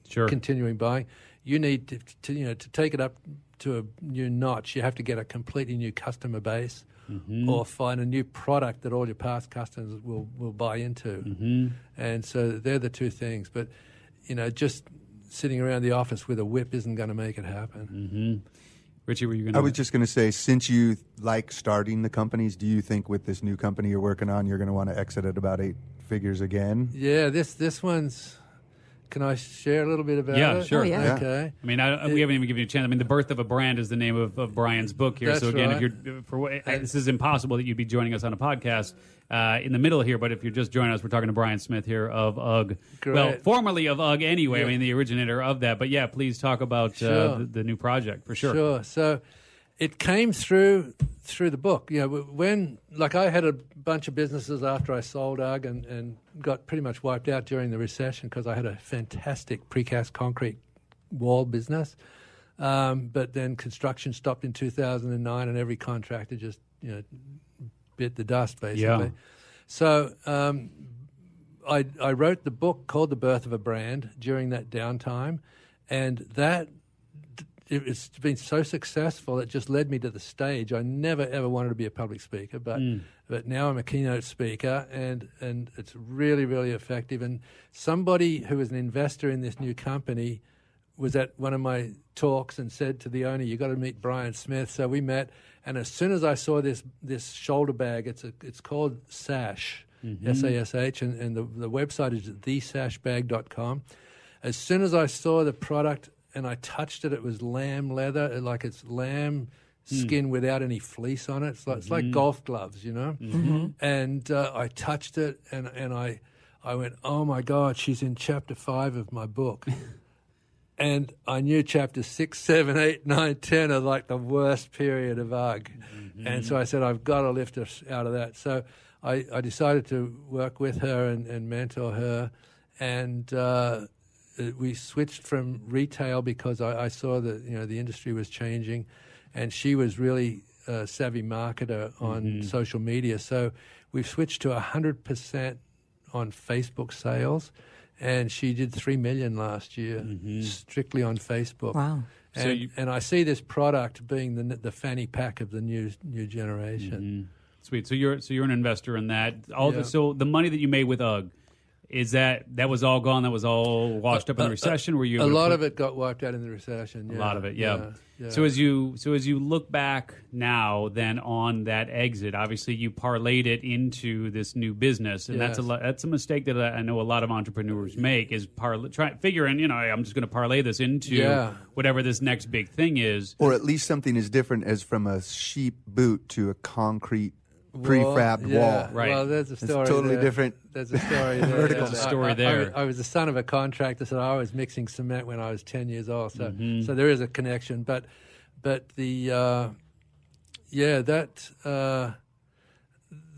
Sure. continuing buying. You need to, to, you know, to take it up to a new notch, you have to get a completely new customer base mm-hmm. or find a new product that all your past customers will, will buy into. Mm-hmm. And so they're the two things. But, you know, just sitting around the office with a whip isn't going to make it happen. Mm-hmm. Richie, were you going to? I was just going to say, since you like starting the companies, do you think with this new company you're working on, you're going to want to exit at about eight figures again? Yeah, this, this one's. Can I share a little bit about Yeah, it? sure. Oh, yeah. Okay. I mean, I, we haven't even given you a chance. I mean, the birth of a brand is the name of, of Brian's book here. That's so again, right. if you're for what this is impossible that you'd be joining us on a podcast uh, in the middle here. But if you're just joining us, we're talking to Brian Smith here of UGG. Well, formerly of UGG anyway. I mean, the originator of that. But yeah, please talk about uh, the, the new project for sure. Sure. So it came through through the book. You know, when like I had a bunch of businesses after I sold UGG and, and got pretty much wiped out during the recession because I had a fantastic precast concrete wall business. Um, but then construction stopped in 2009, and every contractor just you know bit the dust basically. Yeah. So um, I, I wrote the book called The Birth of a Brand during that downtime, and that it- it's been so successful it just led me to the stage. I never ever wanted to be a public speaker, but mm. but now I'm a keynote speaker, and and it's really really effective. And somebody who was an investor in this new company was at one of my talks and said to the owner, "You got to meet Brian Smith." So we met, and as soon as I saw this this shoulder bag, it's a it's called Sash, mm-hmm. S A S H, and, and the the website is thesashbag.com. As soon as I saw the product and I touched it, it was lamb leather, uh, like it's lamb hmm. skin without any fleece on it. It's like, it's like hmm. golf gloves, you know. Mm-hmm. Mm-hmm. And uh, I touched it, and and I I went, oh my god, she's in chapter five of my book. And I knew chapters six, seven, eight, nine, ten are like the worst period of UGG. Mm-hmm. And so I said, I've got to lift us out of that. So I, I decided to work with her and, and mentor her. And uh, it- Uh, we switched from retail because I, I saw that you know the industry was changing, and she was really a savvy marketer on mm-hmm. social media. So we've switched to hundred percent on Facebook sales, and she did three million last year, mm-hmm. strictly on Facebook. Wow. So And, you- and I see this product being the the fanny pack of the new new generation. Mm-hmm. Sweet. So you're so you're an investor in that. All Yeah. the, so the money that you made with UGG is that that was all gone. That was all washed up in the recession. Were you A lot put- of it got wiped out in the recession. A lot of it, yeah. yeah. So as you so as you look back now, then on that exit, obviously you parlayed it into this new business, and that's a Yes. lo- that's a mistake that I I know a lot of entrepreneurs make is parlay try figuring you know I'm just going to parlay this into Yeah. whatever this next big thing is. Or at least something as different as from a sheep boot to a concrete Wall, prefabbed yeah. wall. Right. Well, there's a It's story. totally there. different. There's a story there. Vertical. yeah. A story I- I- there. I, was, I was the son of a contractor, so I was mixing cement when I was ten years old. So, Mm-hmm. so there is a connection. But, but the, uh, yeah, that uh,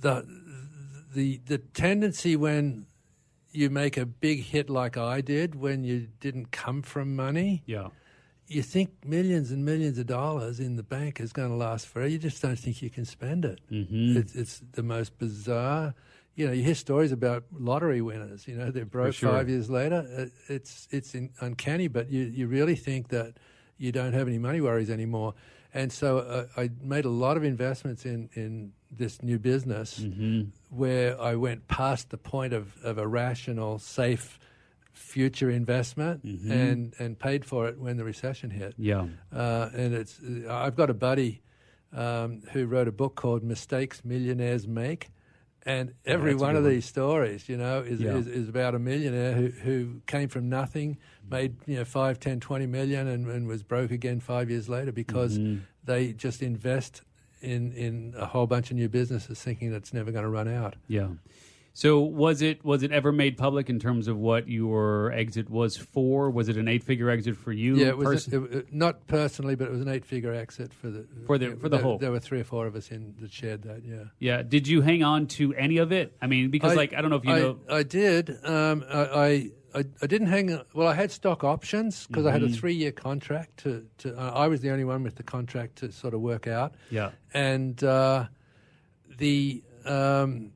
the the the tendency when you make a big hit like I did when you didn't come from money Yeah, you think millions and millions of dollars in the bank is going to last forever. You just don't think you can spend it. Mhm. It's, it's the most bizarre. You know, you hear stories about lottery winners. You know, they're broke sure. five years later. It's it's in, uncanny, but you you really think that you don't have any money worries anymore. And so uh, I made a lot of investments in in this new business Mm-hmm. where I went past the point of, of a rational, safe future investment Mm-hmm. and, and paid for it when the recession hit. yeah, Uh, and it's I've got a buddy um, who wrote a book called Mistakes Millionaires Make. And every that's a one of one. these stories, you know, is, Yeah. is, is about a millionaire who, who came from nothing, made, you know, 5, 10, 20 million and, and was broke again five years later because Mm-hmm. they just invest in, in a whole bunch of new businesses thinking it's never going to run out. yeah. So was it was it ever made public in terms of what your exit was for? Was it an eight figure exit for you? Yeah, it was person- it, it- not personally, but it was an eight-figure exit for the For the- for the there, whole. There were three or four of us in that shared that. Yeah, yeah. Did you hang on to any of it? I mean, because like I don't know if you I, know. I did. Um, I, I I I didn't hang. Well, I had stock options because I had Mm-hmm. a three-year contract. To to uh, I was the only one with the contract to sort of work out. Yeah. and uh, the um,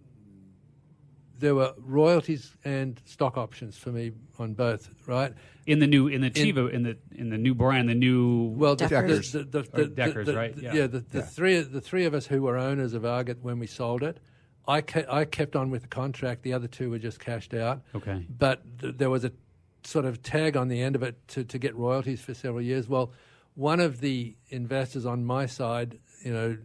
there were royalties and stock options for me on both. Right. in the new in the Chiva in, the in the new brand, the new Well, the, Deckers. The, the, Or the, the, Deckers, right? Yeah. Yeah, the, the three the three of us who were owners of Argot when we sold it, I ke- I kept on with the contract. The other two were just cashed out. Okay. But th- there was a sort of tag on the end of it to, to get royalties for several years. Well, one of the investors on my side, you know,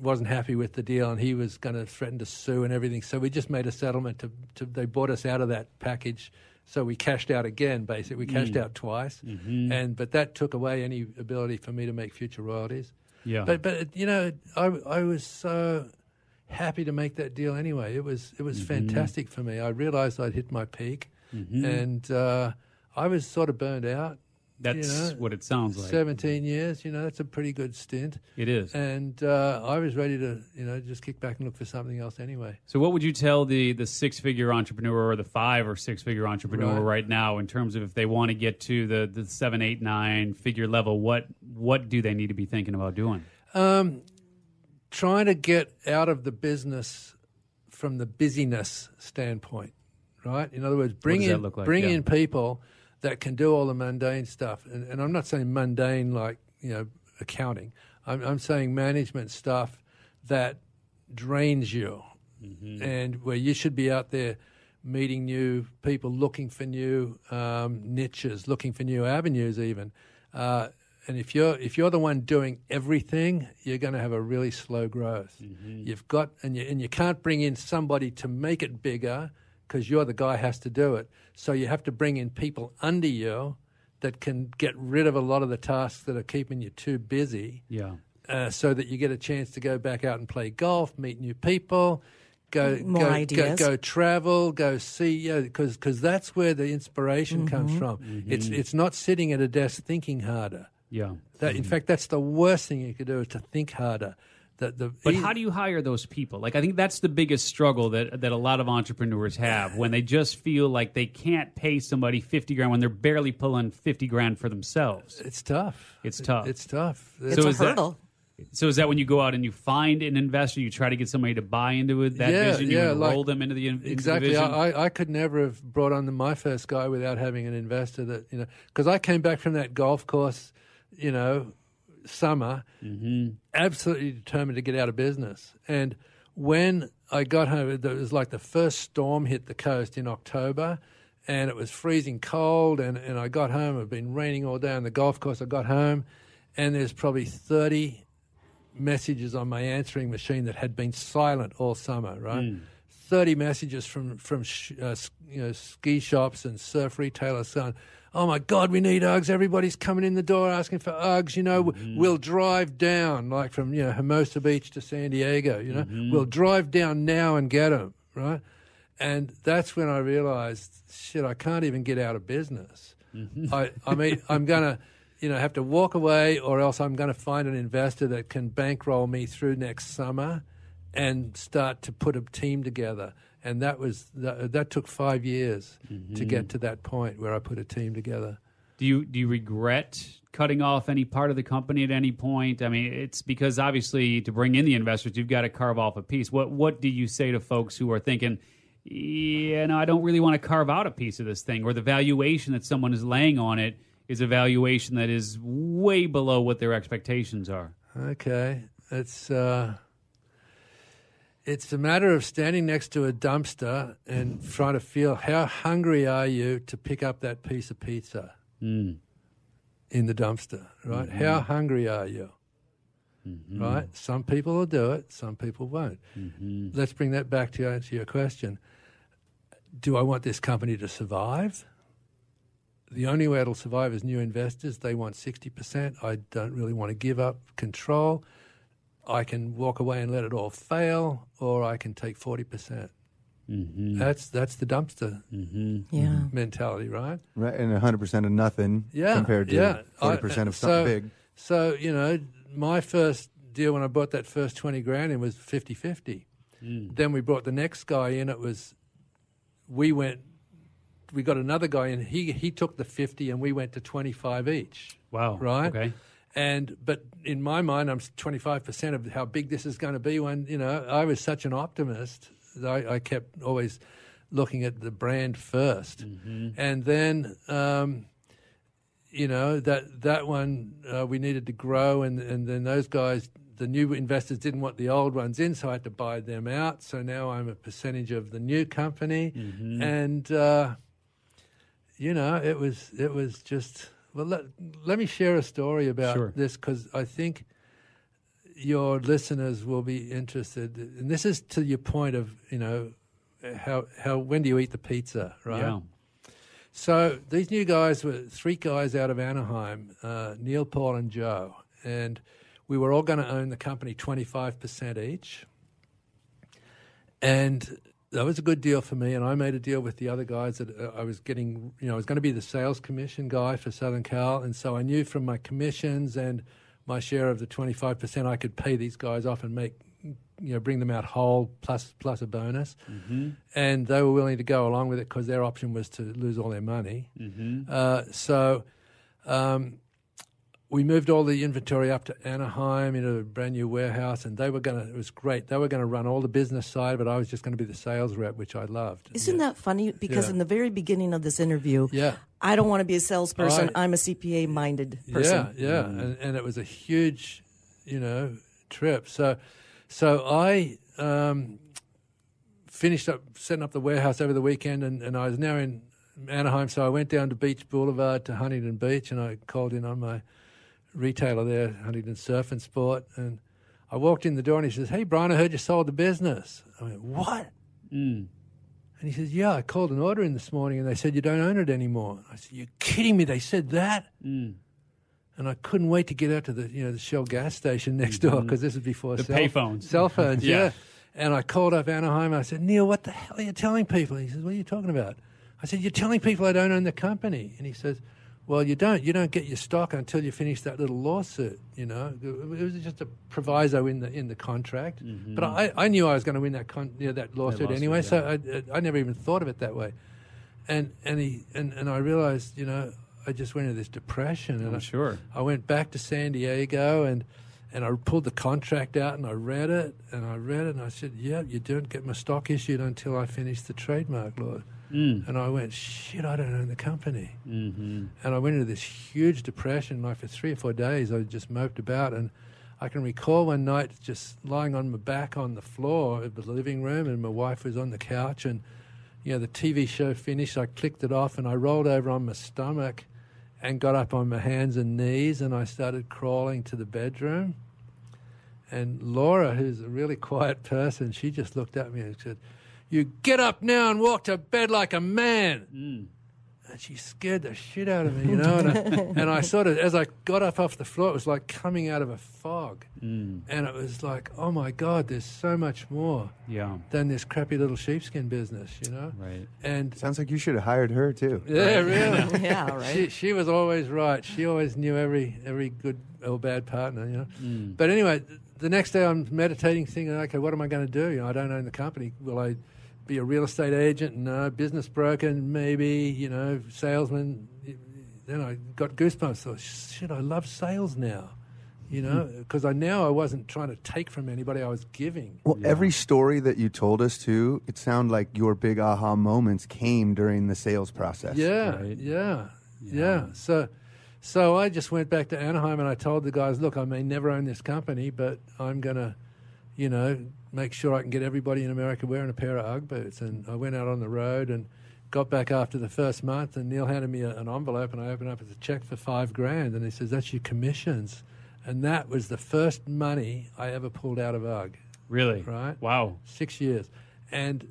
wasn't happy with the deal and he was going to threaten to sue and everything. So we just made a settlement to, to they bought us out of that package. So we cashed out again, basically. We Mm. cashed out twice. Mm-hmm. And but that took away any ability for me to make future royalties. yeah. But but you know, I I was so happy to make that deal anyway. It was it was Mm-hmm. fantastic for me. I realized I'd hit my peak, and uh, I was sort of burned out. That's you know, what it sounds like. Seventeen years, you know, that's a pretty good stint. It is. And uh, I was ready to, you know, just kick back and look for something else anyway. So, what would you tell the the six figure entrepreneur or the five or six figure entrepreneur Right. right. now in terms of if they want to get to the the seven, eight, nine figure level? What what do they need to be thinking about doing? Um, trying to get out of the business from the busyness standpoint, right? In other words, bring in like? bring Yeah. in people that can do all the mundane stuff, and, and I'm not saying mundane like you know accounting. I'm, I'm saying management stuff that drains you, and where you should be out there meeting new people, looking for new um, niches, looking for new avenues, even. Uh, and if you're if you're the one doing everything, you're going to have a really slow growth. You've got and you and you can't bring in somebody to make it bigger because you're the guy who has to do it. So you have to bring in people under you that can get rid of a lot of the tasks that are keeping you too busy Yeah. uh, so that you get a chance to go back out and play golf, meet new people, go More go, go, ideas. go travel, go see. Yeah, because because that's where the inspiration mm-hmm. comes from. Mm-hmm. It's it's not sitting at a desk thinking harder. Yeah. That in mm-hmm. fact, that's the worst thing you could do is to think harder. That the But how do you hire those people? Like I think that's the biggest struggle that that a lot of entrepreneurs have when they just feel like they can't pay somebody fifty grand when they're barely pulling fifty grand for themselves. it's tough. It's tough. It's tough. It's So a is that- hurdle. So is that when you go out and you find an investor, you try to get somebody to buy into it, that Yeah, vision, you yeah, enroll like- them into the, into Exactly. vision? I, I- I could never have brought on the, my first guy without having an investor that, you know, because I came back from that golf course, you know, summer, absolutely determined to get out of business. And when I got home, it was like the first storm hit the coast in October. And it was freezing cold, and, and I got home. It had been raining all day on the golf course. I got home, and there's probably 30 messages on my answering machine that had been silent all summer, right? 30 messages from, from sh- uh, you know, ski shops and surf retailers saying, Oh my God, we need Uggs. Everybody's coming in the door asking for Uggs. You know, mm-hmm. we'll drive down, like from, you know, Hermosa Beach to San Diego, you know, mm-hmm. we'll drive down now and get them, right? And that's when I realized, shit, I can't even get out of business. Mm-hmm. I, I mean, I'm going to, you know, have to walk away or else I'm going to find an investor that can bankroll me through next summer and start to put a team together. And that was, that, that took five years to get to that point where I put a team together. Do you do you regret cutting off any part of the company at any point? I mean, it's because obviously to bring in the investors, you've got to carve off a piece. What what do you say to folks who are thinking, yeah, no, I don't really want to carve out a piece of this thing, or the valuation that someone is laying on it is a valuation that is way below what their expectations are. Okay, it's uh, it's a matter of standing next to a dumpster and trying to feel how hungry are you to pick up that piece of pizza hmm. in the dumpster, right? Mm-hmm. How hungry are you? Mm-hmm. Right? Some people will do it, some people won't. Mm-hmm. Let's bring that back to answer your question. Do I want this company to survive? the only way it'll survive is new investors. They want 60%. I don't really want to give up control. I can walk away and let it all fail, or I can take 40%. percent mm-hmm. That's that's the dumpster mm-hmm. Yeah. Mm-hmm. mentality, right? Right, and 100% of nothing Yeah. compared to yeah. 40% of uh, something so, big. So, you know, my first deal when I bought that first 20 grand in was 50 50. Mm. Then we brought the next guy in. It was, we went, we got another guy in. He, he took the 50 and we went to 25 each. Wow. Right. Okay. And but in my mind, I'm 25 percent of how big this is going to be. When you know, I was such an optimist that I, I kept always looking at the brand 1st and then um, you know that that one uh, we needed to grow, and and then those guys. The new investors didn't want the old ones in, so I had to buy them out. So now I'm a percentage of the new company, and uh, you know, it was it was just well. Let, let me share a story about Sure. this because I think your listeners will be interested. And this is to your point of you know how how when do you eat the pizza, right? Yeah. So these new guys were three guys out of Anaheim, uh, Neil, Paul, and Joe, and we were all going to own the company twenty five percent each. And that was a good deal for me, and I made a deal with the other guys that uh, I was getting. You know, I was going to be the sales commission guy for Southern Cal, and so I knew from my commissions and my share of the twenty five percent, I could pay these guys off and make, you know, bring them out whole plus plus a bonus. And they were willing to go along with it because their option was to lose all their money. Uh, so. Um, we moved all the inventory up to Anaheim in a brand new warehouse, and they were going to. It was great. They were going to run all the business side, but I was just going to be the sales rep, which I loved. Isn't that funny? Because Yeah. in the very beginning of this interview, Yeah. I don't want to be a salesperson. I- I'm a CPA minded person. Yeah, yeah, and, and it was a huge, you know, trip. So, so I um, finished up setting up the warehouse over the weekend, and, and I was now in Anaheim. So I went down to Beach Boulevard to Huntington Beach, and I called in on my retailer there, Huntington Surf and Sport, and I walked in the door, and he says, "Hey, Brian, I heard you sold the business." I went, "What?" Mm. And he says, "Yeah, I called an order in this morning, and they said you don't own it anymore." I said, "You're kidding me? They said that?" Mm. And I couldn't wait to get out to the you know the Shell gas station next door because this was before The cell, payphones. cell phones. Yeah. yeah. And I called up Anaheim. And I said, Neil, what the hell are you telling people? He says, What are you talking about? I said, You're telling people I don't own the company. And he says, Well, you don't. You don't get your stock until you finish that little lawsuit. You know, it was just a proviso in the in the contract. Mm-hmm. But I, I knew I was going to win that con, you know, that lawsuit, lawsuit, anyway. yeah. So I, I never even thought of it that way. And and he and, and I realized, you know, I just went into this depression. And I'm I, sure. I went back to San Diego and And I pulled the contract out and I read it and I read it and I said, "Yeah, you don't get my stock issued until I finish the trademark law." And I went, "Shit, I don't own the company." Mm-hmm. And I went into this huge depression. Like for three or four days, I just moped about. And I can recall one night just lying on my back on the floor of the living room, and my wife was on the couch. And you know, the TV show finished. I clicked it off, and I rolled over on my stomach, and got up on my hands and knees, and I started crawling to the bedroom. And Laura, who's a really quiet person, she just looked at me and said, "You get up now and walk to bed like a man." And she scared the shit out of me, you know. And I, and I sort of, as I got up off the floor, it was like coming out of a fog. Mm. And it was like, oh my God, there's so much more Yeah. than this crappy little sheepskin business, you know? Right. And Sounds like you should have hired her too. yeah, really. yeah, right. She, she was always right. She always knew every every good or bad partner, you know. Mm. But anyway, the next day I'm meditating, thinking, okay, what am I going to do? You know, I don't own the company. Will I be a real estate agent? No, business broker, maybe. You know, salesman. Then I got goosebumps. Thought, shit, I love sales now. You know, hmm. because I now I wasn't trying to take from anybody. I was giving. Well, every story that you told us too, it sounded like your big aha moments came during the sales process. Yeah, right? yeah, yeah, So, so I just went back to Anaheim and I told the guys, look, I may never own this company, but I'm gonna, you know, make sure I can get everybody in America wearing a pair of UGG boots. And I went out on the road and got back after the first month, and Neil handed me a, an envelope, and I opened up a check for five grand, and he says, that's your commissions. And that was the first money I ever pulled out of UGG Really? Right. Wow. six years. And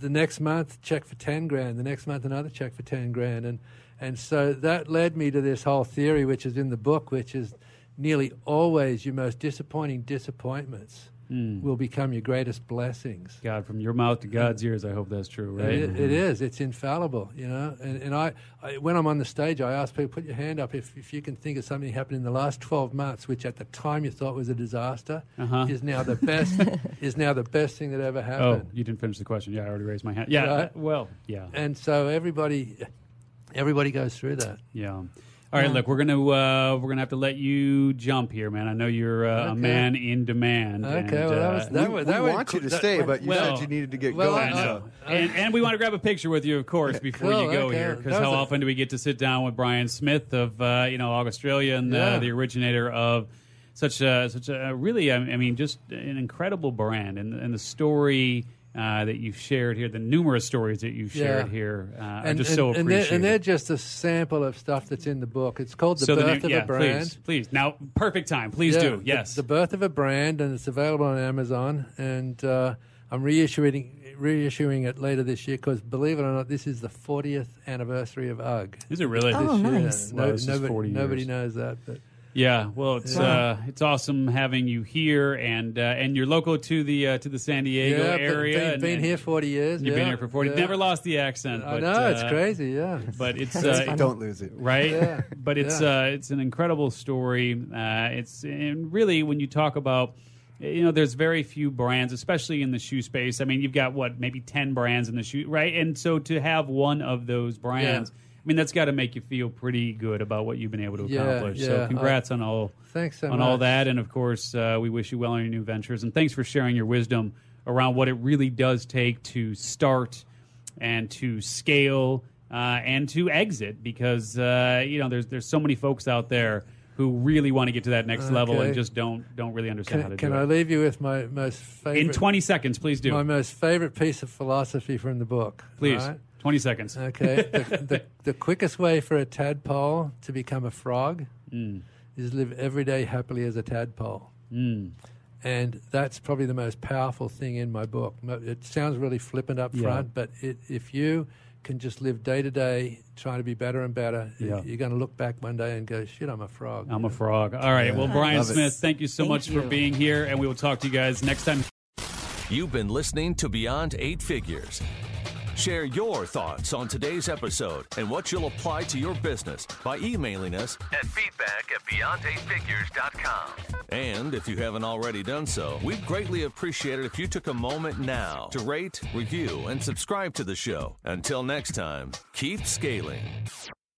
the next month, check for 10 grand. The next month, another check for 10 grand. And, and so that led me to this whole theory, which is in the book, which is nearly always your most disappointing disappointments Mm. will become your greatest blessings. God, from your mouth to God's ears, I hope that's true, right? It, it is. It's infallible, you know. And, and I, I, when I'm on the stage, I ask people, put your hand up if, if you can think of something happened in the last 12 months, which at the time you thought was a disaster, Uh-huh. is now the best, is now the best thing that ever happened. Oh, happened. you didn't finish the question. Yeah, I already raised my hand. Yeah. Right. Well, yeah. And so everybody, everybody goes through that. Yeah. All right, look, we're gonna uh, we're gonna have to let you jump here, man. I know you're uh, a man in demand. Okay, and, well, that uh, was- that we, we that would want you to that- stay, but you well- said you needed to get well, going. So. and, and we want to grab a picture with you, of course, before Cool, you go okay. here. Because That was how a- often do we get to sit down with Brian Smith of uh, you know Australia and uh, Yeah. the originator of such a such a really, I I mean, just an incredible brand and, and the story. Uh, that you've shared here, the numerous stories that you've shared Yeah. here, uh, are just and, so and, they're, and they're just a sample of stuff that's in the book. It's called The so the Birth new- of yeah, a Brand. Please, please. Now, perfect time. Please Yeah, do. Yes. The, Birth of a Brand, and it's available on Amazon. And uh, I'm reissuing, reissuing it later this year because, believe it or not, this is the 40th anniversary of UGG. Is it really? Oh, This year. nice. Wow, this is nobody, 40 nobody knows that. But Yeah, well, it's Yeah. uh, it's awesome having you here, and uh, and you're local to the uh, to the San Diego yeah, area. Been, and- been here 40 years. You've yeah, been here for forty. yeah. Never lost the accent. I But, know, it's uh, crazy, yeah. But it's That's uh, Don't lose it. right. Yeah, But it's yeah. uh, it's an incredible story. Uh, it's and really when you talk about. You know, there's very few brands, especially in the shoe space. I mean, you've got what, maybe ten brands in the shoe, right? And so to have one of those brands, I mean, that's got to make you feel pretty good about what you've been able to Yeah, accomplish. yeah, so, congrats on all Thanks so on much. all that. And of course, uh, we wish you well on your new ventures. And thanks for sharing your wisdom around what it really does take to start and to scale uh, and to exit because, uh, you know, there's, there's so many folks out there who really want to get to that next level and just don't don't really understand how to Can, can do I it. Can I leave you with my most favorite? In 20 seconds, please do. my most favorite piece of philosophy from the book. please. right? 20 seconds. Okay. the, the, the quickest way for a tadpole to become a frog Mm. is live every day happily as a tadpole. Mm. And that's probably the most powerful thing in my book. It sounds really flippant up Yeah. front, but it, if you can just live day to day, trying to be better and better, Yeah. you're going to look back one day and go, "Shit, I'm a frog." I'm a frog. All right. Well, Brian Love it. Smith, thank you so Thank much for being here, and we will talk to you guys next time. You've been listening to Beyond Eight Figures. Share your thoughts on today's episode and what you'll apply to your business by emailing us at feedback at beyond8figures.com. And if you haven't already done so, we'd greatly appreciate it if you took a moment now to rate, review, and subscribe to the show. Until next time, keep scaling.